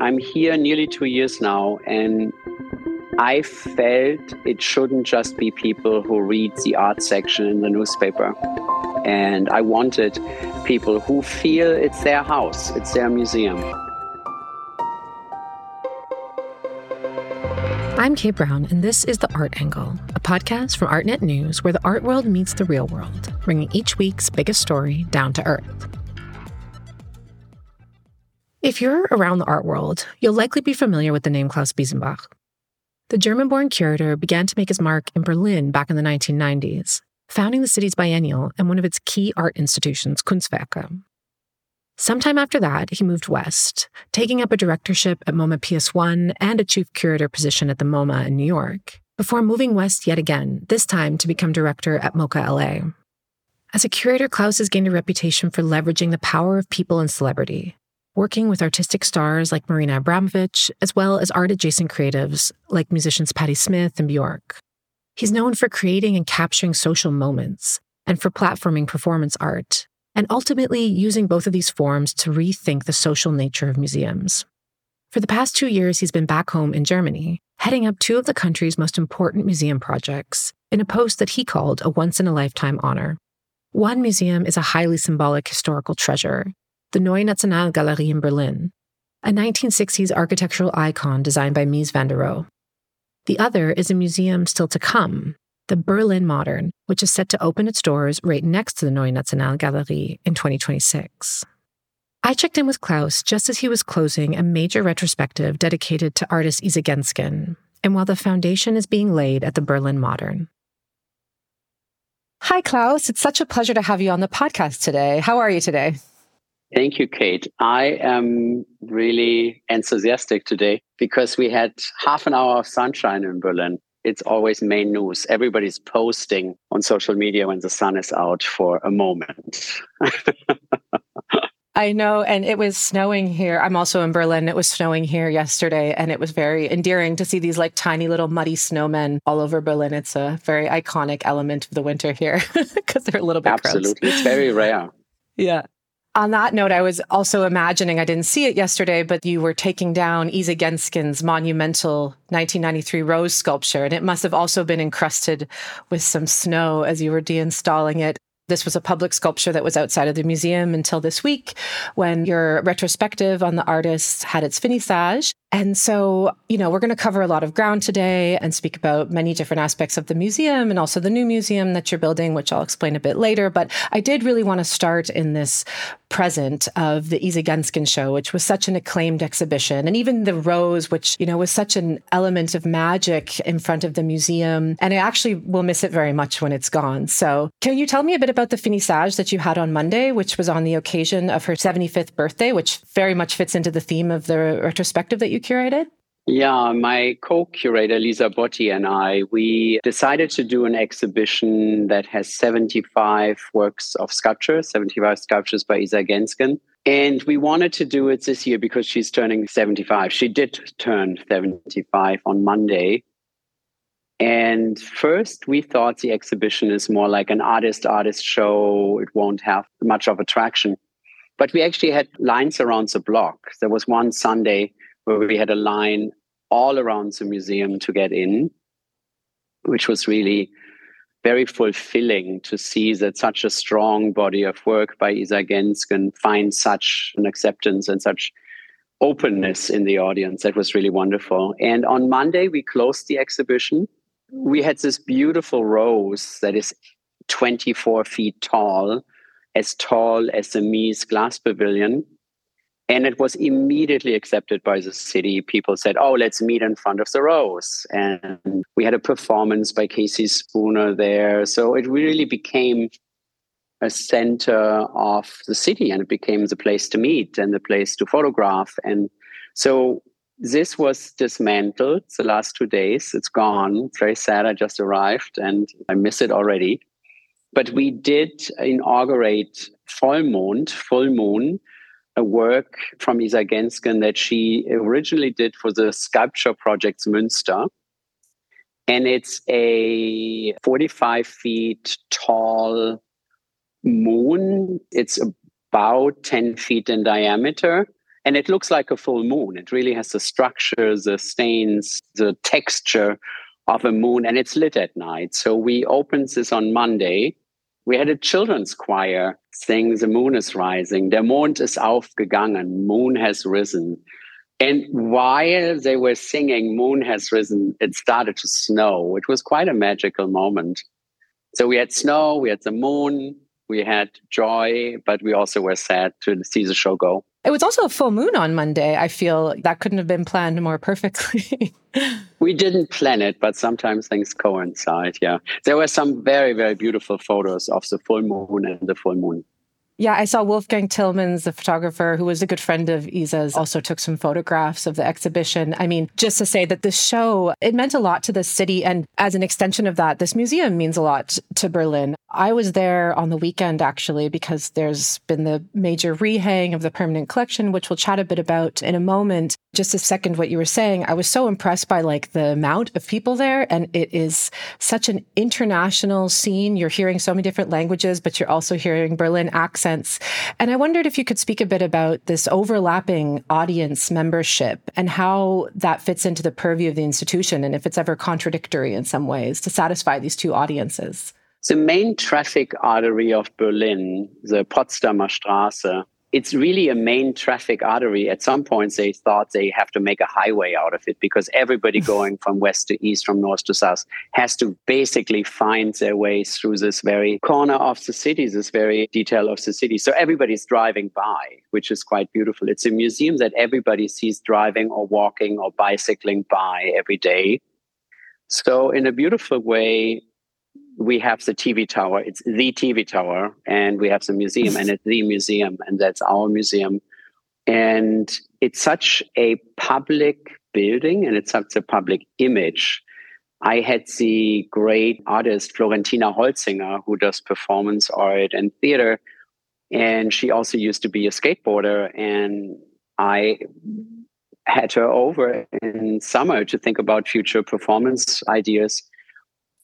I'm here nearly two years now, and I felt it shouldn't just be people who read the art section in the newspaper. And I wanted people who feel it's their house, it's their museum. I'm Kate Brown, and this is The Art Angle, a podcast from ArtNet News where the art world meets the real world, bringing each week's biggest story down to earth. If you're around the art world, you'll likely be familiar with the name Klaus Biesenbach. The German born curator began to make his mark in Berlin back in the 1990s, founding the city's biennial and one of its key art institutions, Kunstwerke. Sometime after that, he moved west, taking up a directorship at MoMA PS1 and a chief curator position at the MoMA in New York, before moving west yet again, this time to become director at MoCA LA. As a curator, Klaus has gained a reputation for leveraging the power of people and celebrity, working with artistic stars like Marina Abramović, as well as art adjacent creatives like musicians Patti Smith and Bjork. He's known for creating and capturing social moments and for platforming performance art, and ultimately using both of these forms to rethink the social nature of museums. For the past two years, he's been back home in Germany, heading up two of the country's most important museum projects in a post that he called a once in a lifetime honor. One museum is a highly symbolic historical treasure, the Neue Nationalgalerie in Berlin, a 1960s architectural icon designed by Mies van der Rohe. The other is a museum still to come, the Berlin Modern, which is set to open its doors right next to the Neue Nationalgalerie in 2026. I checked in with Klaus just as he was closing a major retrospective dedicated to artist Isa Genzken, and while the foundation is being laid at the Berlin Modern. Hi, Klaus. It's such a pleasure to have you on the podcast today. How are you today? Thank you, Kate. I am really enthusiastic today because we had half an hour of sunshine in Berlin it's always main news. Everybody's posting on social media when the sun is out for a moment. I know. And it was snowing here. I'm also in Berlin. It was snowing here yesterday. And it was very endearing to see these like tiny little muddy snowmen all over Berlin. It's a very iconic element of the winter here because they're a little bit Absolutely. Gross. It's very rare. Yeah on that note, I was also imagining, I didn't see it yesterday, but you were taking down Isa Genzken's monumental 1993 rose sculpture, and it must have also been encrusted with some snow as you were deinstalling it. This was a public sculpture that was outside of the museum until this week when your retrospective on the artist had its finissage. And so, you know, we're going to cover a lot of ground today and speak about many different aspects of the museum and also the new museum that you're building, which I'll explain a bit later. But I did really want to start in this present of the Isa Genzken show, which was such an acclaimed exhibition. And even the rose, which, you know, was such an element of magic in front of the museum. And I actually will miss it very much when it's gone. So can you tell me a bit about the finissage that you had on Monday, which was on the occasion of her 75th birthday, which very much fits into the theme of the retrospective that you curated? Yeah, my co curator, Lisa Botti, and I, we decided to do an exhibition that has 75 works of sculpture, 75 sculptures by Isa Genzken. And we wanted to do it this year because she's turning 75. She did turn 75 on Monday. And first, we thought the exhibition is more like an artist artist show. It won't have much of attraction. But we actually had lines around the block. There was one Sunday where we had a line all around the museum to get in, which was really very fulfilling to see that such a strong body of work by Isa Genzken find such an acceptance and such openness in the audience. That was really wonderful. And on Monday, we closed the exhibition. We had this beautiful rose that is 24 feet tall, as tall as the Mies Glass Pavilion. And it was immediately accepted by the city. People said, oh, let's meet in front of the rose. And we had a performance by Casey Spooner there. So it really became a center of the city and it became the place to meet and the place to photograph. And so this was dismantled the last two days. It's gone. Very sad. I just arrived and I miss it already. But we did inaugurate Vollmond, Full Moon, a work from Isa Genzken that she originally did for the sculpture projects Münster. And it's a 45 feet tall moon. It's about 10 feet in diameter. And it looks like a full moon. It really has the structure, the stains, the texture of a moon, and it's lit at night. So we opened this on Monday. We had a children's choir sing The Moon is Rising. Der Mond ist aufgegangen. Moon has risen. And while they were singing Moon has risen, it started to snow. It was quite a magical moment. So we had snow, we had the moon, we had joy, but we also were sad to see the show go. It was also a full moon on Monday. I feel that couldn't have been planned more perfectly. we didn't plan it, but sometimes things coincide. Yeah. There were some very, very beautiful photos of the full moon and the full moon. Yeah, I saw Wolfgang Tillmans, the photographer who was a good friend of Isa's, also took some photographs of the exhibition. I mean, just to say that the show, it meant a lot to the city. And as an extension of that, this museum means a lot to Berlin. I was there on the weekend actually because there's been the major rehang of the permanent collection, which we'll chat a bit about in a moment. Just a second, what you were saying, I was so impressed by like the amount of people there, and it is such an international scene. You're hearing so many different languages, but you're also hearing Berlin accents. And I wondered if you could speak a bit about this overlapping audience membership and how that fits into the purview of the institution, and if it's ever contradictory in some ways to satisfy these two audiences. The main traffic artery of Berlin, the Potsdamer Straße, it's really a main traffic artery. At some points, they thought they have to make a highway out of it because everybody going from west to east, from north to south, has to basically find their way through this very corner of the city, this very detail of the city. So everybody's driving by, which is quite beautiful. It's a museum that everybody sees driving or walking or bicycling by every day. So, in a beautiful way, we have the TV tower. It's the TV tower, and we have the museum, and it's the museum, and that's our museum. And it's such a public building, and it's such a public image. I had the great artist Florentina Holzinger, who does performance art and theater, and she also used to be a skateboarder. And I had her over in summer to think about future performance ideas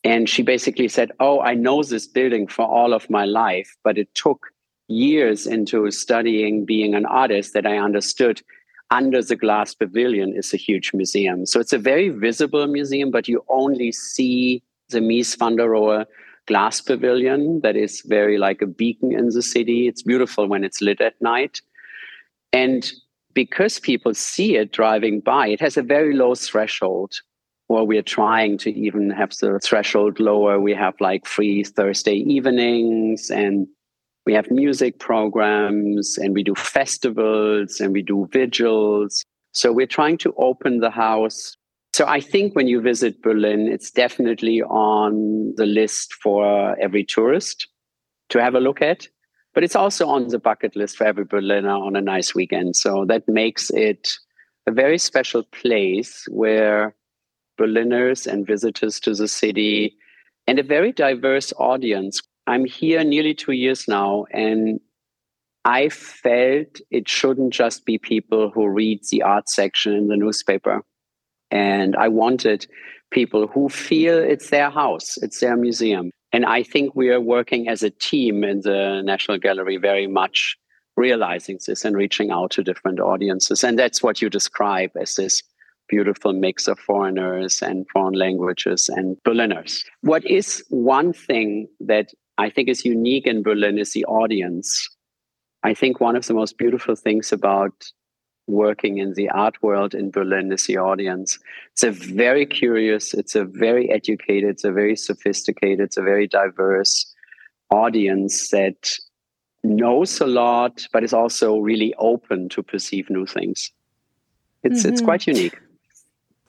and she basically said, Oh, I know this building for all of my life, but it took years into studying being an artist that I understood under the glass pavilion is a huge museum. So it's a very visible museum, but you only see the Mies van der Rohe glass pavilion that is very like a beacon in the city. It's beautiful when it's lit at night. And because people see it driving by, it has a very low threshold or we're trying to even have the threshold lower. We have like free Thursday evenings and we have music programs and we do festivals and we do vigils. So we're trying to open the house. So I think when you visit Berlin, it's definitely on the list for every tourist to have a look at. But it's also on the bucket list for every Berliner on a nice weekend. So that makes it a very special place where Berliners and visitors to the city, and a very diverse audience. I'm here nearly two years now, and I felt it shouldn't just be people who read the art section in the newspaper. And I wanted people who feel it's their house, it's their museum. And I think we are working as a team in the National Gallery very much realizing this and reaching out to different audiences. And that's what you describe as this beautiful mix of foreigners and foreign languages and Berliners. What is one thing that I think is unique in Berlin is the audience. I think one of the most beautiful things about working in the art world in Berlin is the audience. It's a very curious, it's a very educated, it's a very sophisticated, it's a very diverse audience that knows a lot, but is also really open to perceive new things. It's mm-hmm. it's quite unique.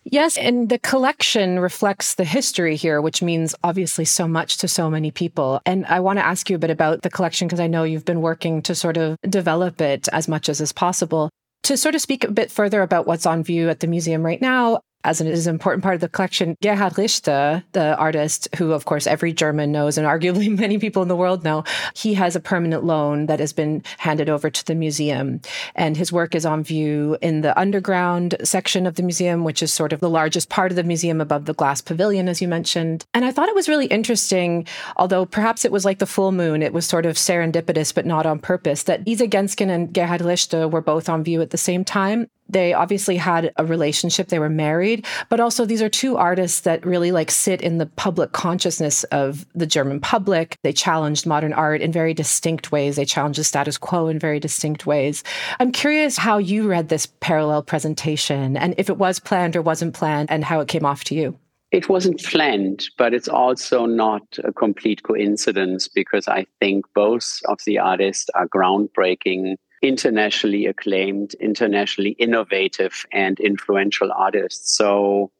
Yes, and the collection reflects the history here, which means obviously so much to so many people. And I want to ask you a bit about the collection because I know you've been working to sort of develop it as much as is possible. To sort of speak a bit further about what's on view at the museum right now, as an, is an important part of the collection. Gerhard Richter, the artist who, of course, every German knows and arguably many people in the world know, he has a permanent loan that has been handed over to the museum. And his work is on view in the underground section of the museum, which is sort of the largest part of the museum above the glass pavilion, as you mentioned. And I thought it was really interesting, although perhaps it was like the full moon, it was sort of serendipitous, but not on purpose, that Isa Genzken and Gerhard Richter were both on view at the same time. They obviously had a relationship, they were married, but also these are two artists that really like sit in the public consciousness of the German public. They challenged modern art in very distinct ways. They challenged the status quo in very distinct ways. I'm curious how you read this parallel presentation and if it was planned or wasn't planned and how it came off to you. It wasn't planned, but it's also not a complete coincidence because I think both of the artists are groundbreaking internationally acclaimed, internationally innovative, and influential artists. So,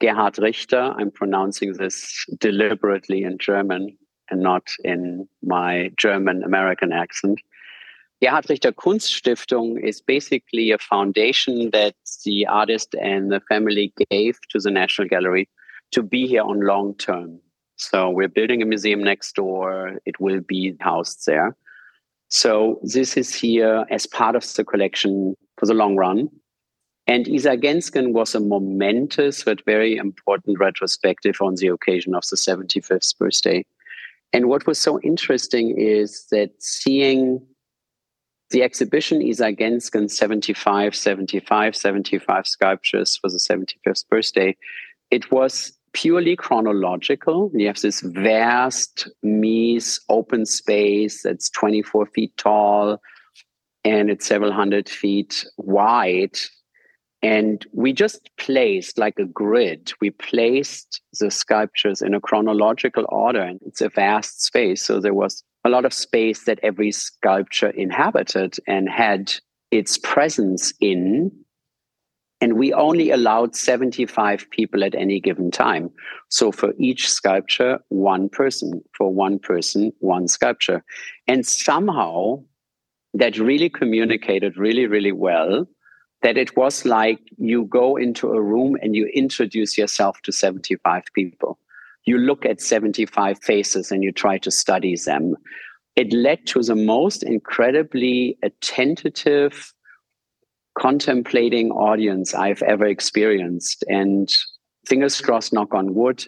Gerhard Richter, I'm pronouncing this deliberately in German and not in my German American accent. Gerhard Richter Kunststiftung is basically a foundation that the artist and the family gave to the National Gallery to be here on long term. So we're building a museum next door. It will be housed there. So this is here as part of the collection for the long run. And Isa Genzken was a momentous but very important retrospective on the occasion of the 75th birthday. And what was so interesting is that seeing the exhibition Isa Genzken 75, 75, 75 sculptures for the 75th birthday, it was purely chronological. You have this vast Mies open space that's 24 feet tall and it's several hundred feet wide. And we just placed like a grid, we placed the sculptures in a chronological order, and it's a vast space. So there was a lot of space that every sculpture inhabited and had its presence in and we only allowed 75 people at any given time. So for each sculpture, one person. For one person, one sculpture. And somehow that really communicated really, really well that it was like you go into a room and you introduce yourself to 75 people. You look at 75 faces and you try to study them. It led to the most incredibly attentive, contemplating audience I've ever experienced. And fingers crossed, knock on wood,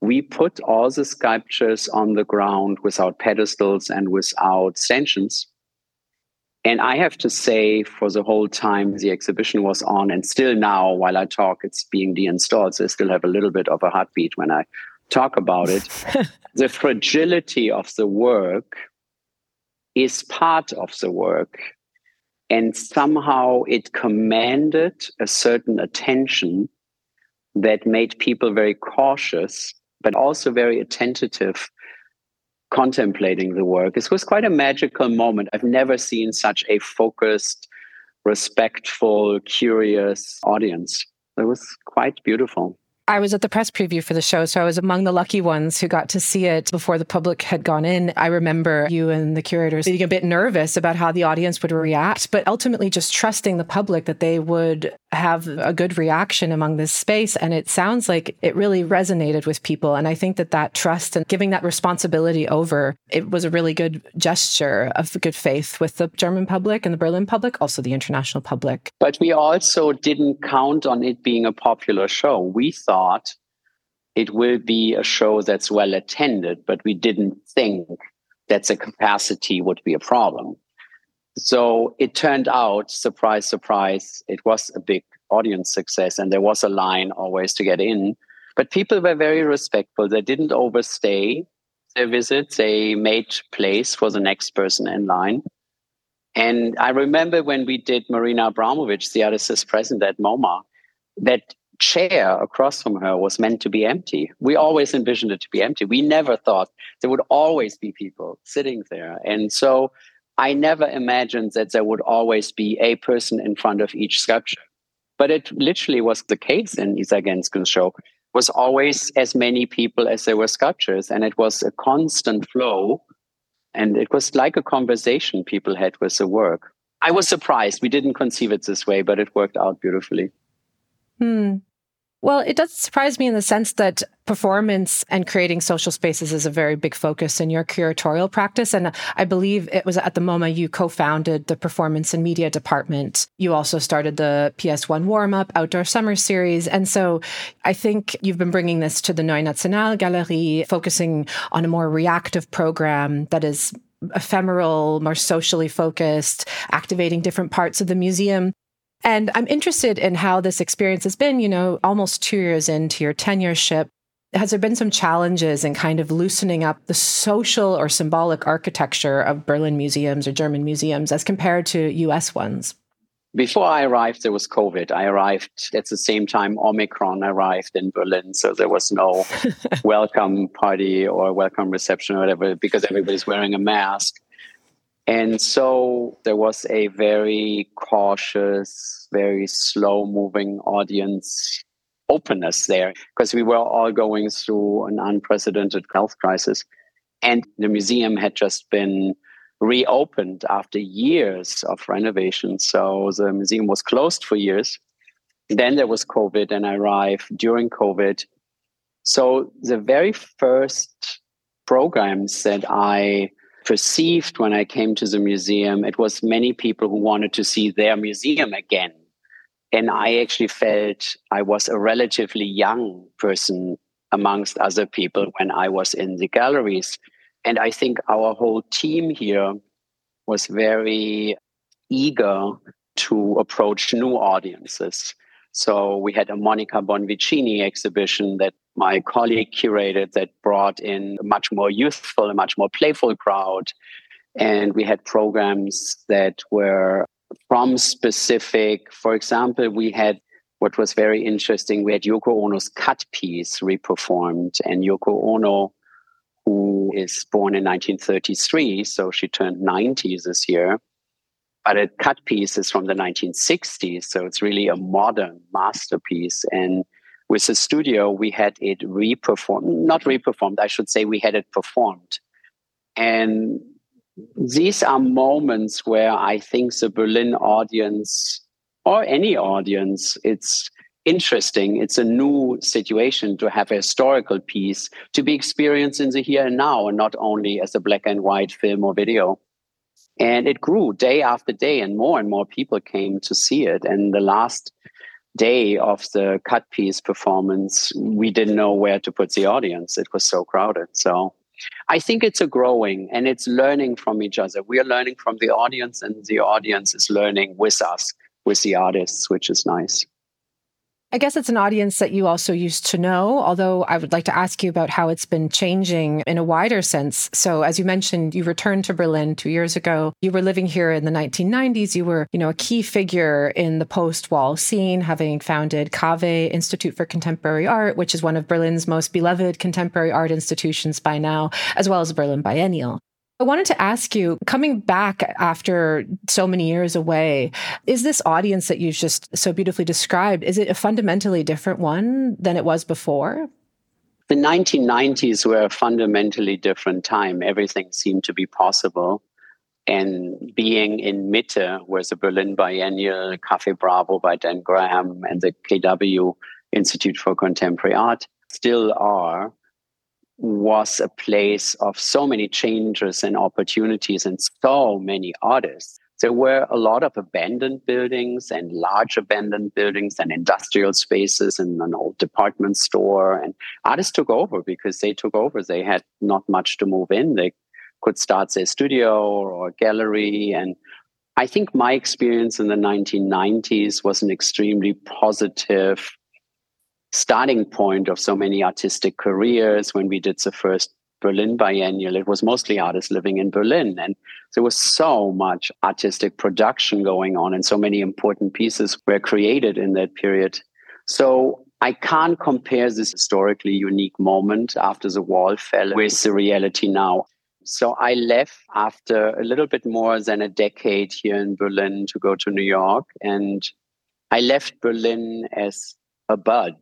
we put all the sculptures on the ground without pedestals and without stanchions. And I have to say, for the whole time the exhibition was on, and still now, while I talk, it's being deinstalled. So I still have a little bit of a heartbeat when I talk about it. the fragility of the work is part of the work and somehow it commanded a certain attention that made people very cautious, but also very attentive, contemplating the work. This was quite a magical moment. I've never seen such a focused, respectful, curious audience. It was quite beautiful. I was at the press preview for the show, so I was among the lucky ones who got to see it before the public had gone in. I remember you and the curators being a bit nervous about how the audience would react, but ultimately just trusting the public that they would have a good reaction among this space. And it sounds like it really resonated with people. And I think that that trust and giving that responsibility over, it was a really good gesture of good faith with the German public and the Berlin public, also the international public. But we also didn't count on it being a popular show. We thought thought it will be a show that's well attended, but we didn't think that the capacity would be a problem. So it turned out, surprise, surprise, it was a big audience success and there was a line always to get in. But people were very respectful. They didn't overstay their visit, they made place for the next person in line. And I remember when we did Marina Abramović, the artist present at MoMA, that chair across from her was meant to be empty. We always envisioned it to be empty. We never thought there would always be people sitting there. And so I never imagined that there would always be a person in front of each sculpture. But it literally was the case in Isa Genzken's show. Was always as many people as there were sculptures, and it was a constant flow. And it was like a conversation people had with the work. I was surprised. We didn't conceive it this way, but it worked out beautifully. Hmm. Well, it does surprise me in the sense that performance and creating social spaces is a very big focus in your curatorial practice. And I believe it was at the MoMA you co founded the performance and media department. You also started the PS1 warm up outdoor summer series. And so I think you've been bringing this to the Neue National Galerie, focusing on a more reactive program that is ephemeral, more socially focused, activating different parts of the museum. And I'm interested in how this experience has been, you know, almost two years into your tenureship. Has there been some challenges in kind of loosening up the social or symbolic architecture of Berlin museums or German museums as compared to US ones? Before I arrived, there was COVID. I arrived at the same time Omicron arrived in Berlin. So there was no welcome party or welcome reception or whatever because everybody's wearing a mask. And so there was a very cautious, very slow moving audience openness there because we were all going through an unprecedented health crisis. And the museum had just been reopened after years of renovation. So the museum was closed for years. Then there was COVID, and I arrived during COVID. So the very first programs that I perceived when I came to the museum, it was many people who wanted to see their museum again. And I actually felt I was a relatively young person amongst other people when I was in the galleries. And I think our whole team here was very eager to approach new audiences. So we had a Monica Bonvicini exhibition that my colleague curated that brought in a much more youthful, a much more playful crowd. And we had programs that were from specific, for example, we had what was very interesting. We had Yoko Ono's cut piece reperformed, and Yoko Ono, who is born in 1933, so she turned 90 this year. But a cut piece is from the 1960s, so it's really a modern masterpiece. And with the studio, we had it reperformed, not reperformed, I should say, we had it performed. And these are moments where I think the Berlin audience, or any audience, it's interesting. It's a new situation to have a historical piece to be experienced in the here and now, and not only as a black and white film or video. And it grew day after day, and more and more people came to see it. And the last day of the cut piece performance, we didn't know where to put the audience. It was so crowded. So I think it's a growing and it's learning from each other. We are learning from the audience, and the audience is learning with us, with the artists, which is nice. I guess it's an audience that you also used to know, although I would like to ask you about how it's been changing in a wider sense. So, as you mentioned, you returned to Berlin two years ago. You were living here in the 1990s. You were, you know, a key figure in the post-wall scene, having founded KW Institute for Contemporary Art, which is one of Berlin's most beloved contemporary art institutions by now, as well as Berlin Biennial. I wanted to ask you, coming back after so many years away, is this audience that you've just so beautifully described, is it a fundamentally different one than it was before? The 1990s were a fundamentally different time. Everything seemed to be possible. And being in Mitte, where the Berlin Biennial, Cafe Bravo by Dan Graham, and the KW Institute for Contemporary Art still are, was a place of so many changes and opportunities and so many artists. There were a lot of abandoned buildings and large abandoned buildings and industrial spaces and an old department store. And artists took over because they took over. They had not much to move in. They could start their studio or gallery. And I think my experience in the 1990s was an extremely positive starting point of so many artistic careers when we did the first Berlin Biennial. It was mostly artists living in Berlin. And there was so much artistic production going on, and so many important pieces were created in that period. So I can't compare this historically unique moment after the wall fell with the reality now. So I left after a little bit more than a decade here in Berlin to go to New York. And I left Berlin as a bud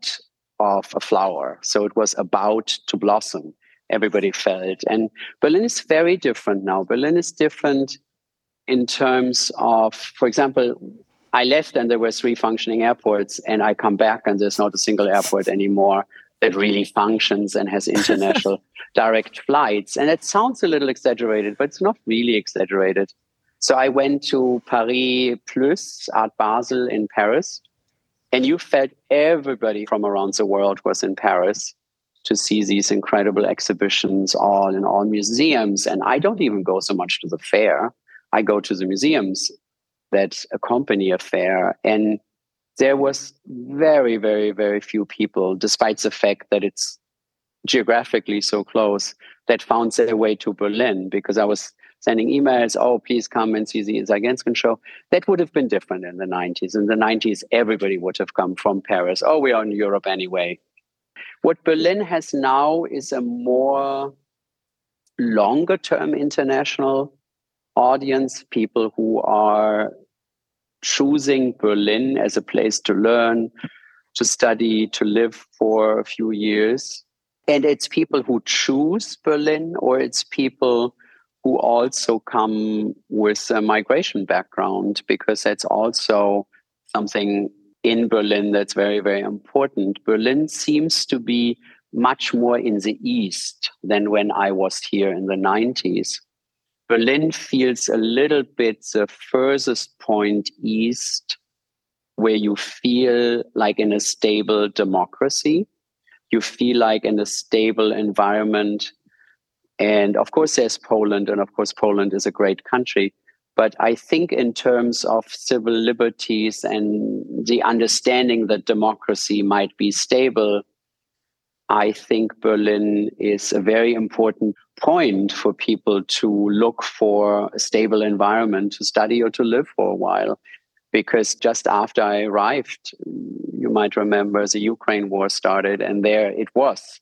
of a flower. So it was about to blossom, everybody felt. And Berlin is very different now. Berlin is different in terms of, for example, I left and there were three functioning airports, and I come back and there's not a single airport anymore that really functions and has international direct flights. And it sounds a little exaggerated, but it's not really exaggerated. So I went to Paris Plus Art Basel in Paris, and you felt everybody from around the world was in Paris to see these incredible exhibitions all in all museums. And I don't even go so much to the fair. I go to the museums that accompany a fair. And there was very, very, very few people, despite the fact that it's geographically so close, that found their way to Berlin because I was sending emails, oh, please come and see the Isa Genzken show. That would have been different in the 90s. In the 90s, everybody would have come from Paris. Oh, we are in Europe anyway. What Berlin has now is a more longer term international audience, people who are choosing Berlin as a place to learn, to study, to live for a few years. And it's people who choose Berlin, or it's people who also come with a migration background, because that's also something in Berlin that's very, very important. Berlin seems to be much more in the east than when I was here in the 90s. Berlin feels a little bit the furthest point east where you feel like in a stable democracy. You feel like in a stable environment. And of course, there's Poland, and of course, Poland is a great country. But I think, in terms of civil liberties and the understanding that democracy might be stable, I think Berlin is a very important point for people to look for a stable environment to study or to live for a while. Because just after I arrived, you might remember the Ukraine war started, and there it was.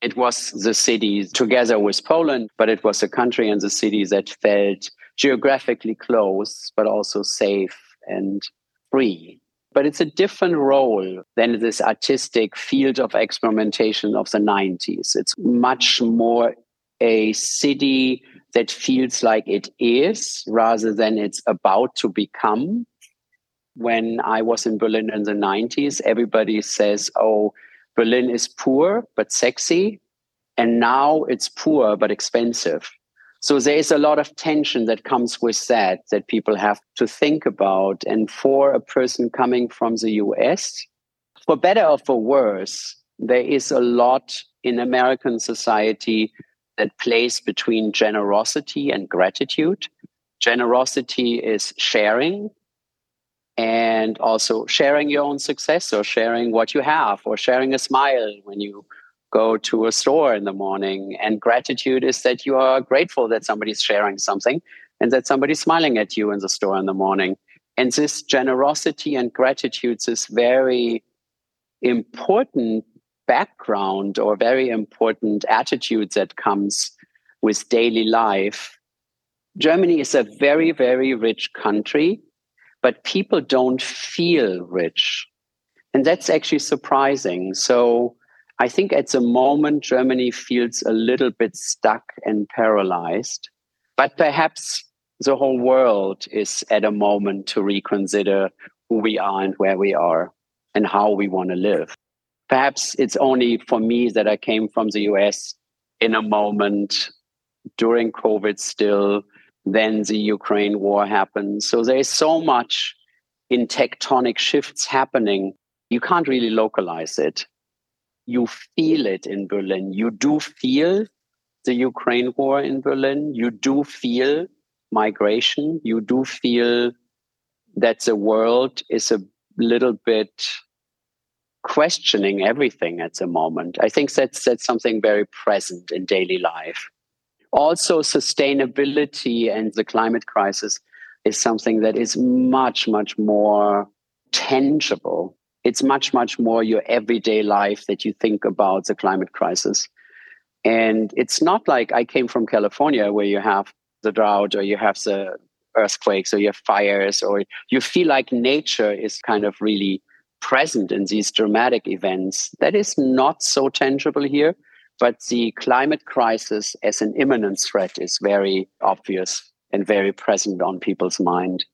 It was the city together with Poland, but it was a country and the city that felt geographically close, but also safe and free. But it's a different role than this artistic field of experimentation of the 90s. It's much more a city that feels like it is rather than it's about to become. When I was in Berlin in the 90s, everybody says, oh, Berlin is poor but sexy. And now it's poor but expensive. So there's a lot of tension that comes with that, that people have to think about. And for a person coming from the US, for better or for worse, there is a lot in American society that plays between generosity and gratitude. Generosity is sharing and also sharing your own success or sharing what you have or sharing a smile when you go to a store in the morning. And gratitude is that you are grateful that somebody's sharing something and that somebody's smiling at you in the store in the morning. And this generosity and gratitude is very important background or very important attitude that comes with daily life. Germany is a very, very rich country, but people don't feel rich. And that's actually surprising. So I think at the moment, Germany feels a little bit stuck and paralyzed. But perhaps the whole world is at a moment to reconsider who we are and where we are and how we want to live. Perhaps it's only for me that I came from the US in a moment during COVID still, then the Ukraine war happened. So there's so much in tectonic shifts happening. You can't really localize it you feel it in Berlin. You do feel the Ukraine war in Berlin. You do feel migration. You do feel that the world is a little bit questioning everything at the moment. I think that's that's something very present in daily life. Also, sustainability and the climate crisis is something that is much, much more tangible. It's much much more your everyday life that you think about the climate crisis. And it's not like i came from california where you have the drought or you have the earthquakes or you have fires or you feel like nature is kind of really present in these dramatic events. That is not so tangible here but the climate crisis as an imminent threat is very obvious and very present on people's mind.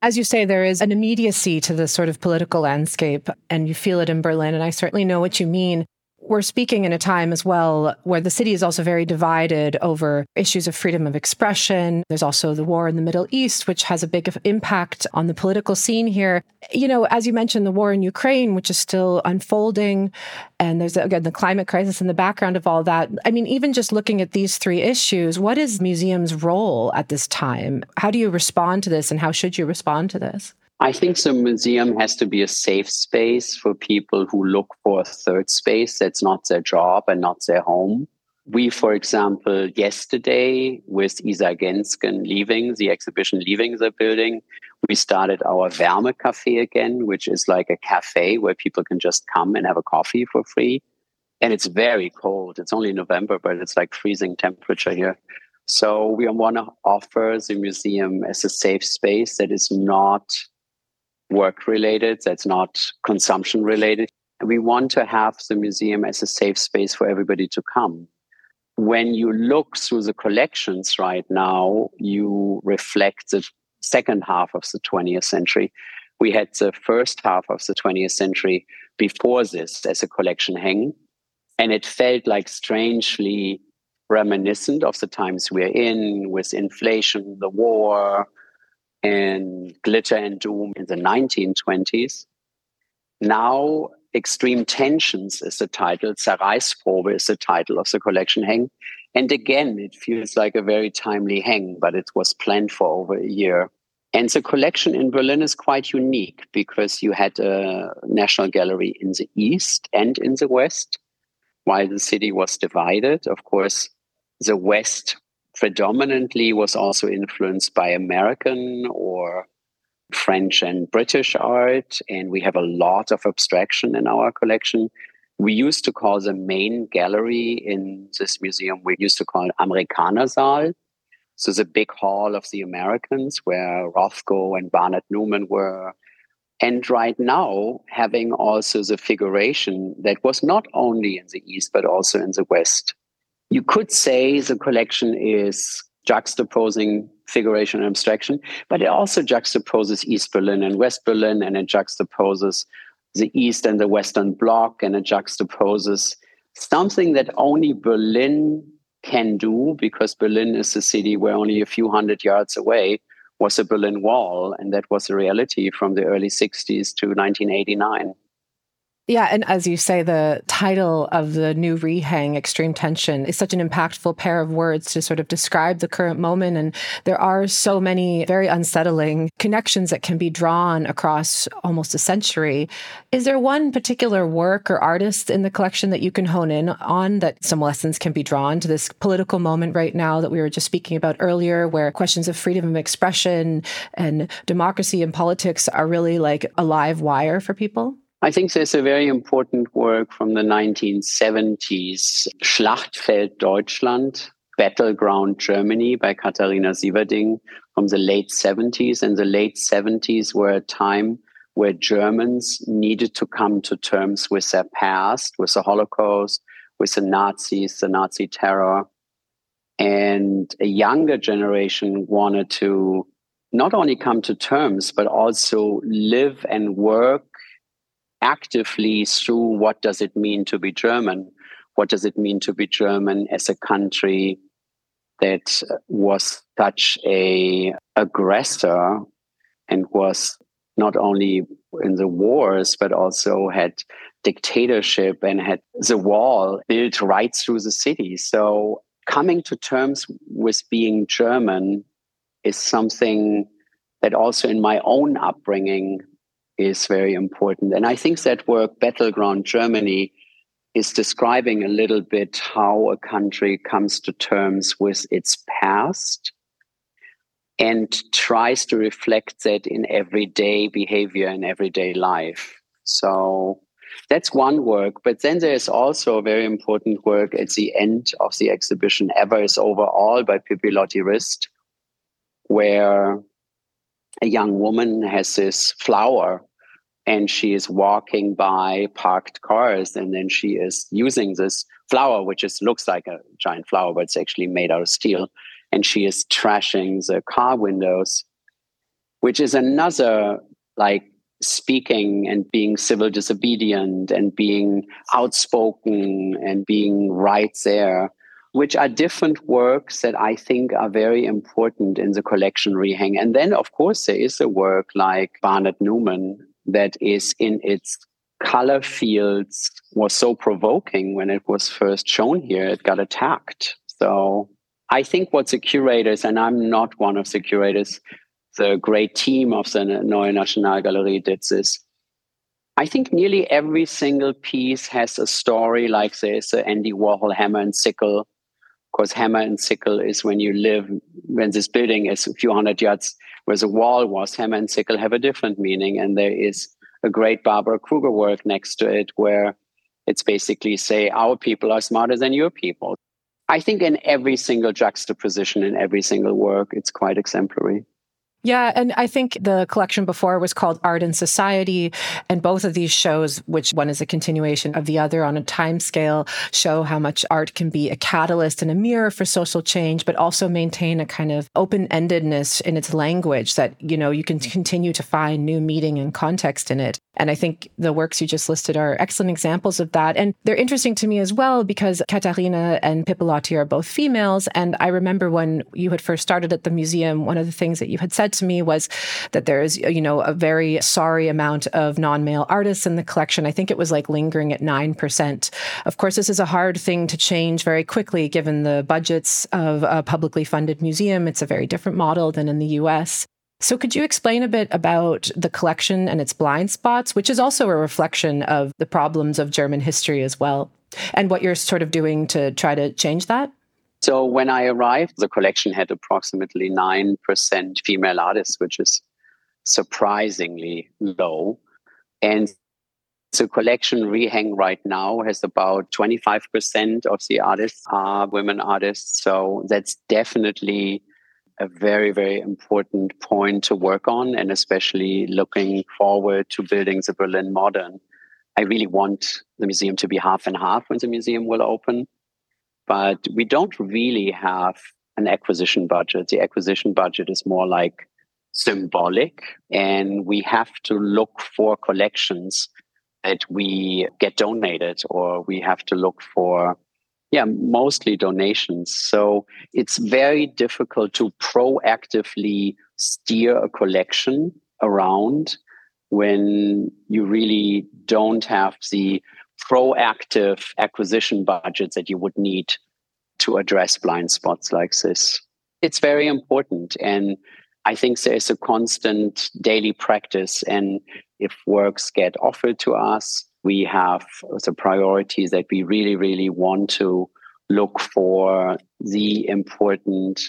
As you say, there is an immediacy to the sort of political landscape, and you feel it in Berlin. And I certainly know what you mean. We're speaking in a time as well where the city is also very divided over issues of freedom of expression. There's also the war in the Middle East, which has a big impact on the political scene here. You know, as you mentioned, the war in Ukraine, which is still unfolding, and there's again the climate crisis in the background of all that. I mean, even just looking at these three issues, what is museums' role at this time? How do you respond to this, and how should you respond to this? I think the museum has to be a safe space for people who look for a third space that's not their job and not their home. We, for example, yesterday with Isa Genzken leaving the exhibition, leaving the building, we started our Wärme Cafe again, which is like a cafe where people can just come and have a coffee for free. And it's very cold. It's only November, but it's like freezing temperature here. So we want to offer the museum as a safe space that is not work related, that's not consumption related. We want to have the museum as a safe space for everybody to come. When you look through the collections right now, you reflect the second half of the 20th century. We had the first half of the 20th century before this as a collection hang, and it felt like strangely reminiscent of the times we're in with inflation, the war, and glitter and doom in the 1920s. Now, Extreme Tensions is the title, Zerreißprobe is the title of the collection hang. And again, it feels like a very timely hang, but it was planned for over a year. And the collection in Berlin is quite unique because you had a National Gallery in the East and in the West, while the city was divided. Of course, the West predominantly was also influenced by American or French and British art. And we have a lot of abstraction in our collection. We used to call the main gallery in this museum, we used to call Amerikanersaal. So the big hall of the Americans where Rothko and Barnett Newman were. And right now, having also the figuration that was not only in the East, but also in the West you could say the collection is juxtaposing figuration and abstraction, but it also juxtaposes East Berlin and West Berlin, and it juxtaposes the East and the Western Bloc, and it juxtaposes something that only Berlin can do because Berlin is a city where only a few hundred yards away was a Berlin Wall, and that was a reality from the early 60s to 1989. Yeah, and as you say, the title of the new rehang, Extreme Tension, is such an impactful pair of words to sort of describe the current moment. And there are so many very unsettling connections that can be drawn across almost a century. Is there one particular work or artist in the collection that you can hone in on that some lessons can be drawn to this political moment right now that we were just speaking about earlier, where questions of freedom of expression and democracy and politics are really like a live wire for people? I think there's a very important work from the 1970s, Schlachtfeld Deutschland, Battleground Germany by Katharina Sieverding from the late 70s. And the late 70s were a time where Germans needed to come to terms with their past, with the Holocaust, with the Nazis, the Nazi terror. And a younger generation wanted to not only come to terms, but also live and work actively through what does it mean to be German? What does it mean to be German as a country that uh, was such a aggressor and was not only in the wars but also had dictatorship and had the wall built right through the city. So coming to terms with being German is something that also in my own upbringing is very important. And I think that work, Battleground Germany, is describing a little bit how a country comes to terms with its past and tries to reflect that in everyday behavior and everyday life. So that's one work. But then there's also a very important work at the end of the exhibition, Ever is Overall by Pipilotti Rist, where a young woman has this flower and she is walking by parked cars and then she is using this flower which is looks like a giant flower but it's actually made out of steel. And she is trashing the car windows which is another like speaking and being civil disobedient and being outspoken and being right there, which are different works that I think are very important in the collection rehang. And then, of course, there is a work like Barnett Newman that is in its color fields was so provoking when it was first shown here, it got attacked. So I think what the curators, and I'm not one of the curators, the great team of the Neue Nationalgalerie did this. I think nearly every single piece has a story like this, uh, Andy Warhol hammer and sickle. Course, hammer and sickle is when you live, when this building is a few hundred yards where the wall was, hammer and sickle have a different meaning. And there is a great Barbara Kruger work next to it where it's basically say, our people are smarter than your people. I think in every single juxtaposition, in every single work, it's quite exemplary. Yeah, and I think the collection before was called Art and Society, and both of these shows, which one is a continuation of the other on a time scale, show how much art can be a catalyst and a mirror for social change, but also maintain a kind of open-endedness in its language that you know you can continue to find new meaning and context in it. And I think the works you just listed are excellent examples of that. And they're interesting to me as well because Katharina and Pipilotti are both females. And I remember when you had first started at the museum, one of the things that you had said to me was that there is, you know, a very sorry amount of non male artists in the collection. I think it was like lingering at 9%. Of course, this is a hard thing to change very quickly given the budgets of a publicly funded museum. It's a very different model than in the US. So, could you explain a bit about the collection and its blind spots, which is also a reflection of the problems of German history as well, and what you're sort of doing to try to change that? So, when I arrived, the collection had approximately 9% female artists, which is surprisingly low. And the collection rehang right now has about 25% of the artists are women artists. So, that's definitely a very, very important point to work on, and especially looking forward to building the Berlin Modern. I really want the museum to be half and half when the museum will open, but we don't really have an acquisition budget. The acquisition budget is more like symbolic, and we have to look for collections that we get donated, or we have to look for yeah, mostly donations. So it's very difficult to proactively steer a collection around when you really don't have the proactive acquisition budgets that you would need to address blind spots like this. It's very important. And I think there's a constant daily practice. And if works get offered to us, we have the priorities that we really, really want to look for the important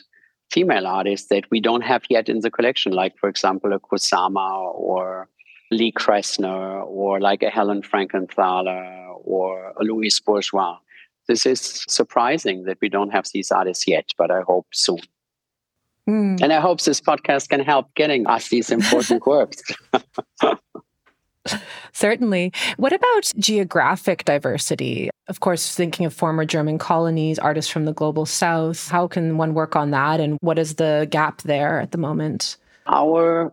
female artists that we don't have yet in the collection, like, for example, a Kusama or Lee Krasner or like a Helen Frankenthaler or a Louise Bourgeois. This is surprising that we don't have these artists yet, but I hope soon. Mm. And I hope this podcast can help getting us these important works. Certainly. What about geographic diversity? Of course, thinking of former German colonies, artists from the global south, how can one work on that? And what is the gap there at the moment? Our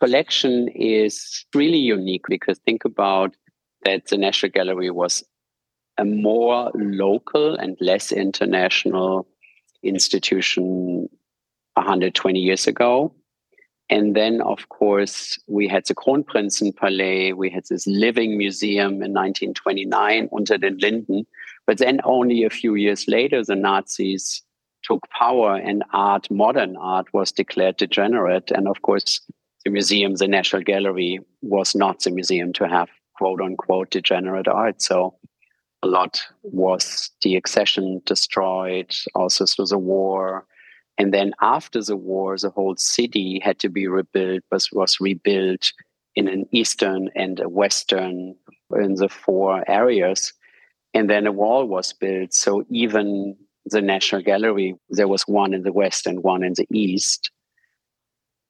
collection is really unique because think about that the National Gallery was a more local and less international institution 120 years ago. And then, of course, we had the Kronprinzenpalais, we had this living museum in 1929 unter den Linden. But then, only a few years later, the Nazis took power and art, modern art, was declared degenerate. And of course, the museum, the National Gallery, was not the museum to have quote unquote degenerate art. So a lot was the accession destroyed, also through the war and then after the war, the whole city had to be rebuilt, but was rebuilt in an eastern and a western in the four areas. And then a wall was built. So even the National Gallery, there was one in the west and one in the east.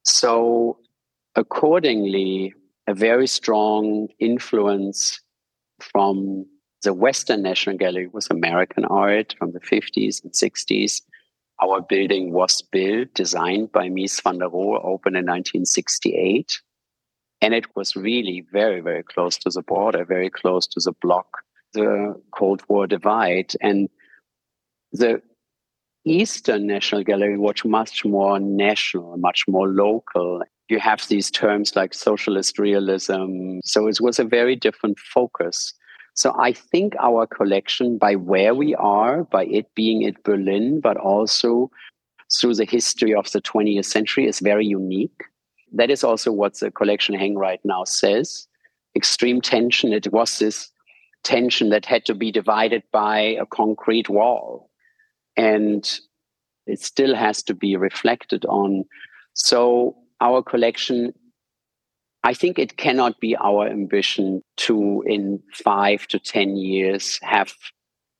So accordingly, a very strong influence from the Western National Gallery was American art from the 50s and 60s Our building was built, designed by Mies van der Rohe, opened in 1968. And it was really very, very close to the border, very close to the block, the Cold War divide. And the Eastern National Gallery was much more national, much more local. You have these terms like socialist realism. So it was a very different focus. So I think our collection, by where we are, by it being at Berlin, but also through the history of the 20th century, is very unique. That is also what the collection hang right now says. Extreme tension. It was this tension that had to be divided by a concrete wall. And it still has to be reflected on. So our collection, I think it cannot be our ambition to, in five to 10 years, have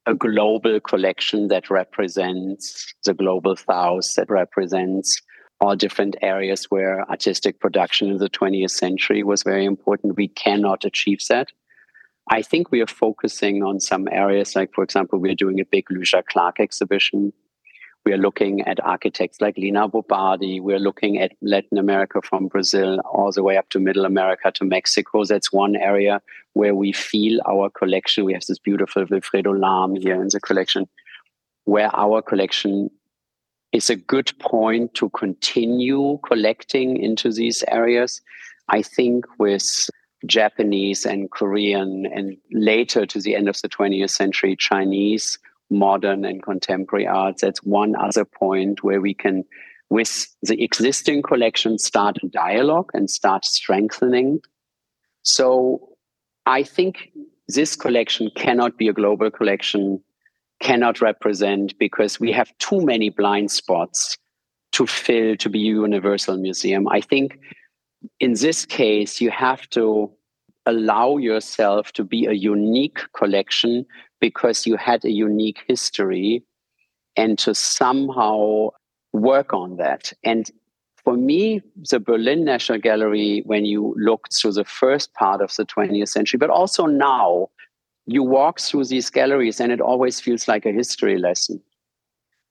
a global collection that represents the global south, that represents all different areas where artistic production in the 20th century was very important. We cannot achieve that. I think we are focusing on some areas, like, for example, we're doing a big Lygia Clark exhibition. We are looking at architects like Lina Bo Bardi. We're looking at Latin America from Brazil all the way up to Middle America to Mexico. That's one area where we feel our collection. We have this beautiful Wifredo Lam here in the collection, where our collection is a good point to continue collecting into these areas. I think with Japanese and Korean, and later to the end of the 20th century, Chinese, modern and contemporary arts, that's one other point where we can, with the existing collection, start a dialogue and start strengthening. So I think this collection cannot be a global collection cannot represent because we have too many blind spots to fill to be a universal museum. I think in this case, you have to allow yourself to be a unique collection because you had a unique history and to somehow work on that. And for me, the Berlin National Gallery, when you look through the first part of the 20th century, but also now, you walk through these galleries and it always feels like a history lesson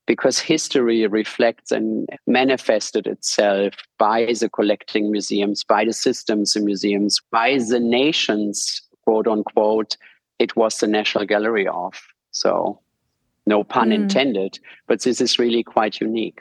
because history reflects and manifested itself by the collecting museums, by the systems in museums, by the nations, quote unquote, it was the National Gallery of. So, no pun mm. intended, but this is really quite unique.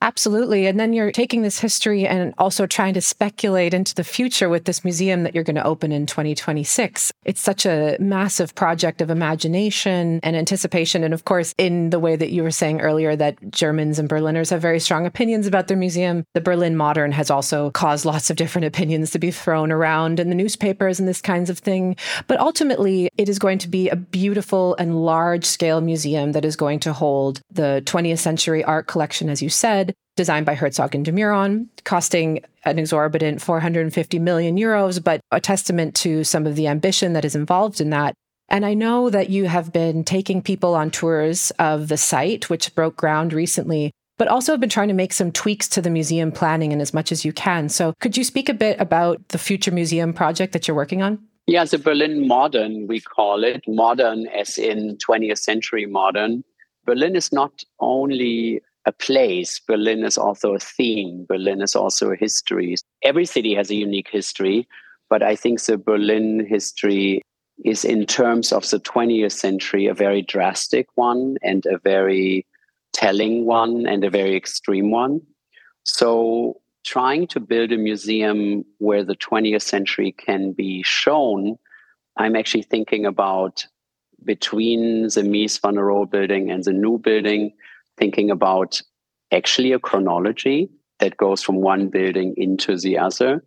Absolutely. And then you're taking this history and also trying to speculate into the future with this museum that you're going to open in 2026. It's such a massive project of imagination and anticipation. And of course, in the way that you were saying earlier, that Germans and Berliners have very strong opinions about their museum, the Berlin Modern has also caused lots of different opinions to be thrown around in the newspapers and this kinds of thing. But ultimately, it is going to be a beautiful and large scale museum that is going to hold the 20th century art collection, as you said designed by Herzog and de Meuron, costing an exorbitant 450 million euros, but a testament to some of the ambition that is involved in that. And I know that you have been taking people on tours of the site, which broke ground recently, but also have been trying to make some tweaks to the museum planning in as much as you can. So could you speak a bit about the future museum project that you're working on? Yeah, the Berlin Modern, we call it. Modern as in 20th century modern. Berlin is not only a place. Berlin is also a theme. Berlin is also a history. Every city has a unique history, but I think the Berlin history is, in terms of the 20th century, a very drastic one and a very telling one and a very extreme one. So, trying to build a museum where the 20th century can be shown, I'm actually thinking about between the Mies van der Rohe building and the new building, thinking about actually a chronology that goes from one building into the other.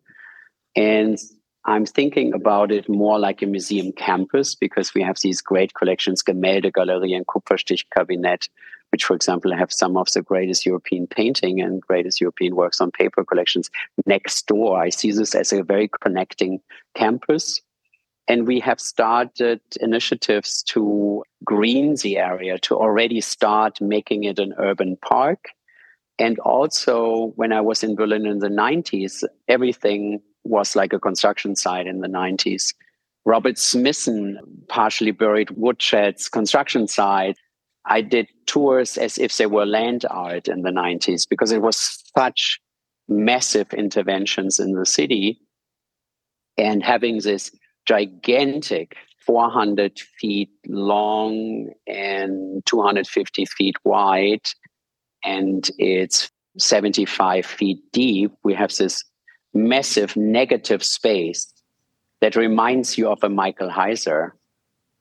And I'm thinking about it more like a museum campus because we have these great collections, Gemäldegalerie and Kupferstichkabinett, which, for example, have some of the greatest European painting and greatest European works on paper collections next door. I see this as a very connecting campus. And we have started initiatives to green the area, to already start making it an urban park. And also, when I was in Berlin in the 90s, everything was like a construction site in the 90s. Robert Smithson partially buried woodsheds construction site. I did tours as if they were land art in the 90s because it was such massive interventions in the city. And having this gigantic 400 feet long and 250 feet wide, and it's 75 feet deep, we have this massive negative space that reminds you of a Michael Heizer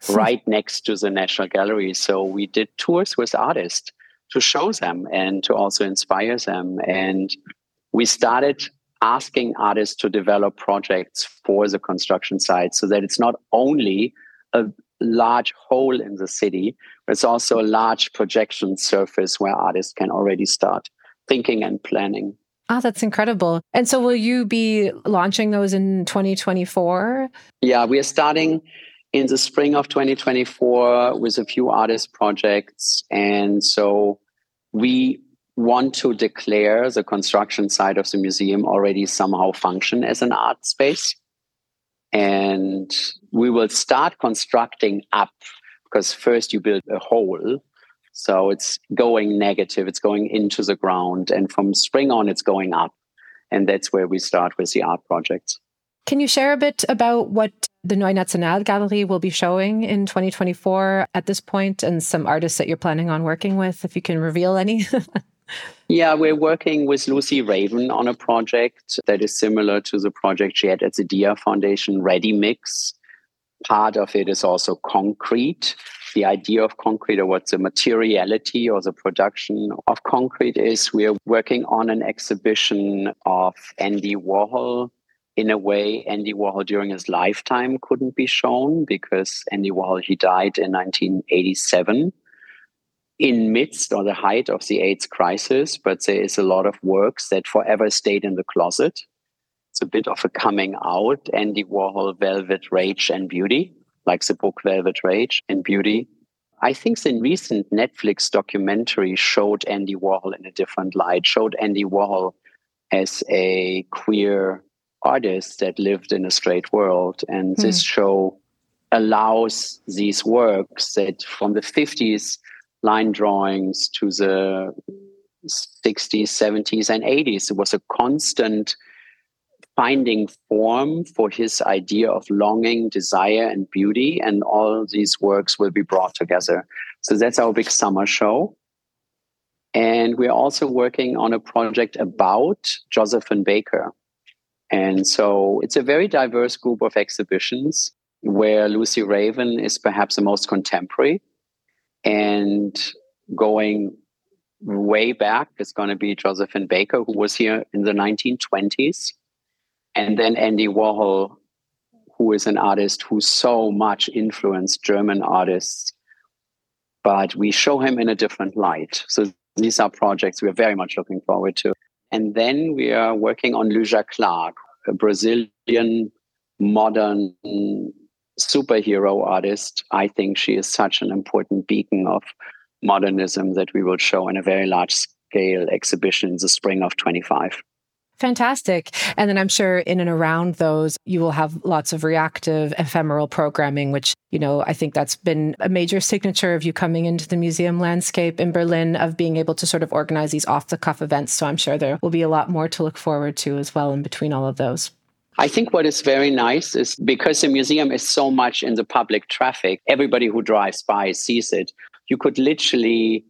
hmm. right next to the National Gallery. So we did tours with artists to show them and to also inspire them. And we started asking artists to develop projects for the construction site so that it's not only a large hole in the city, but it's also a large projection surface where artists can already start thinking and planning. Ah, that's incredible. And so will you be launching those in 2024? Yeah, we are starting in the spring of 2024 with a few artist projects. And so we want to declare the construction side of the museum already somehow function as an art space. And we will start constructing up because first you build a hole. So it's going negative, it's going into the ground. And from spring on, it's going up. And that's where we start with the art projects. Can you share a bit about what the Neue National Gallery will be showing in 2024 at this point and some artists that you're planning on working with, if you can reveal any? yeah, we're working with Lucy Raven on a project that is similar to the project she had at the Dia Foundation, Ready Mix. Part of it is also concrete. The idea of concrete or what the materiality or the production of concrete is. We're working on an exhibition of Andy Warhol in a way, Andy Warhol during his lifetime couldn't be shown because Andy Warhol, he died in 1987 in midst or the height of the AIDS crisis, but there is a lot of works that forever stayed in the closet. It's a bit of a coming out. Andy Warhol, Velvet Rage and Beauty, like the book Velvet Rage and Beauty. I think the recent Netflix documentary showed Andy Warhol in a different light, showed Andy Warhol as a queer artist that lived in a straight world. And mm. this show allows these works that from the 50s line drawings to the 60s, 70s, and 80s, it was a constant finding form for his idea of longing, desire, and beauty. And all these works will be brought together. So that's our big summer show. And we're also working on a project about Josephine Baker, and so it's a very diverse group of exhibitions where Lucy Raven is perhaps the most contemporary. And going way back is going to be Josephine Baker, who was here in the 1920s. And then Andy Warhol, who is an artist who so much influenced German artists. But we show him in a different light. So these are projects we're very much looking forward to. And then we are working on Lygia Clark, a Brazilian modern superhero artist. I think she is such an important beacon of modernism that we will show in a very large scale exhibition in the spring of 25. Fantastic. And then I'm sure in and around those, you will have lots of reactive ephemeral programming, which, you know, I think that's been a major signature of you coming into the museum landscape in Berlin of being able to sort of organize these off the cuff events. So I'm sure there will be a lot more to look forward to as well in between all of those. I think what is very nice is because the museum is so much in the public traffic, everybody who drives by sees it. You could literally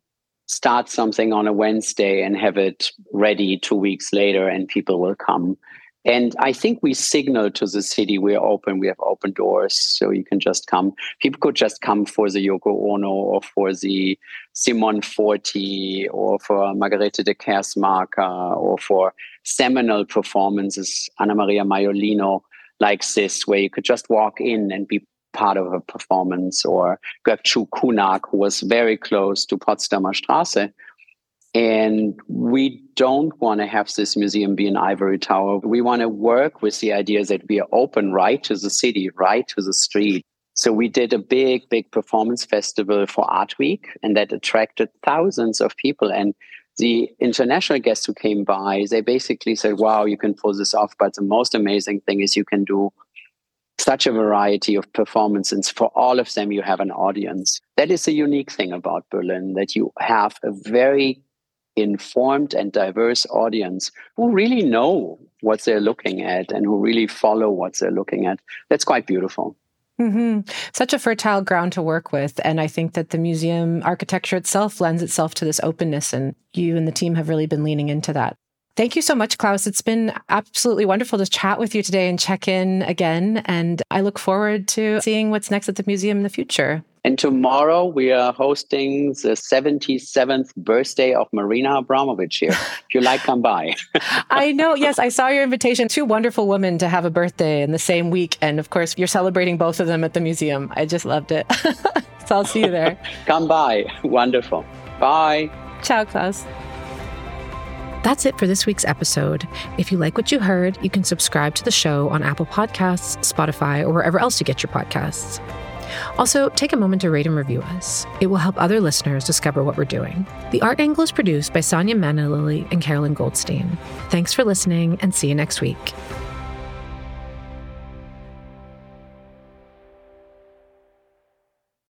start something on a Wednesday and have it ready two weeks later, and people will come. And I think we signal to the city we're open, we have open doors, so you can just come. People could just come for the Yoko Ono or for the Simone Forti or for Margarete de Keersmaeker or for seminal performances, Anna Maria Maiolino, like this, where you could just walk in and be part of a performance, or Gökçe Kunak, who was very close to Potsdamer Straße. And we don't want to have this museum be an ivory tower. We want to work with the idea that we are open right to the city, right to the street. So we did a big, big performance festival for Art Week, and that attracted thousands of people. And the international guests who came by, they basically said, wow, you can pull this off. But the most amazing thing is you can do such a variety of performances. For all of them, you have an audience. That is a unique thing about Berlin, that you have a very informed and diverse audience who really know what they're looking at and who really follow what they're looking at. That's quite beautiful. Mm-hmm. Such a fertile ground to work with. And I think that the museum architecture itself lends itself to this openness, and you and the team have really been leaning into that. Thank you so much, Klaus. It's been absolutely wonderful to chat with you today and check in again. And I look forward to seeing what's next at the museum in the future. And tomorrow we are hosting the 77th birthday of Marina Abramovic here. if you like, come by. I know. Yes, I saw your invitation. Two wonderful women to have a birthday in the same week. And of course, you're celebrating both of them at the museum. I just loved it. so I'll see you there. come by. Wonderful. Bye. Ciao, Klaus. That's it for this week's episode. If you like what you heard, you can subscribe to the show on Apple Podcasts, Spotify, or wherever else you get your podcasts. Also, take a moment to rate and review us. It will help other listeners discover what we're doing. The Art Angle is produced by Sonia Manalili and Carolyn Goldstein. Thanks for listening, and see you next week.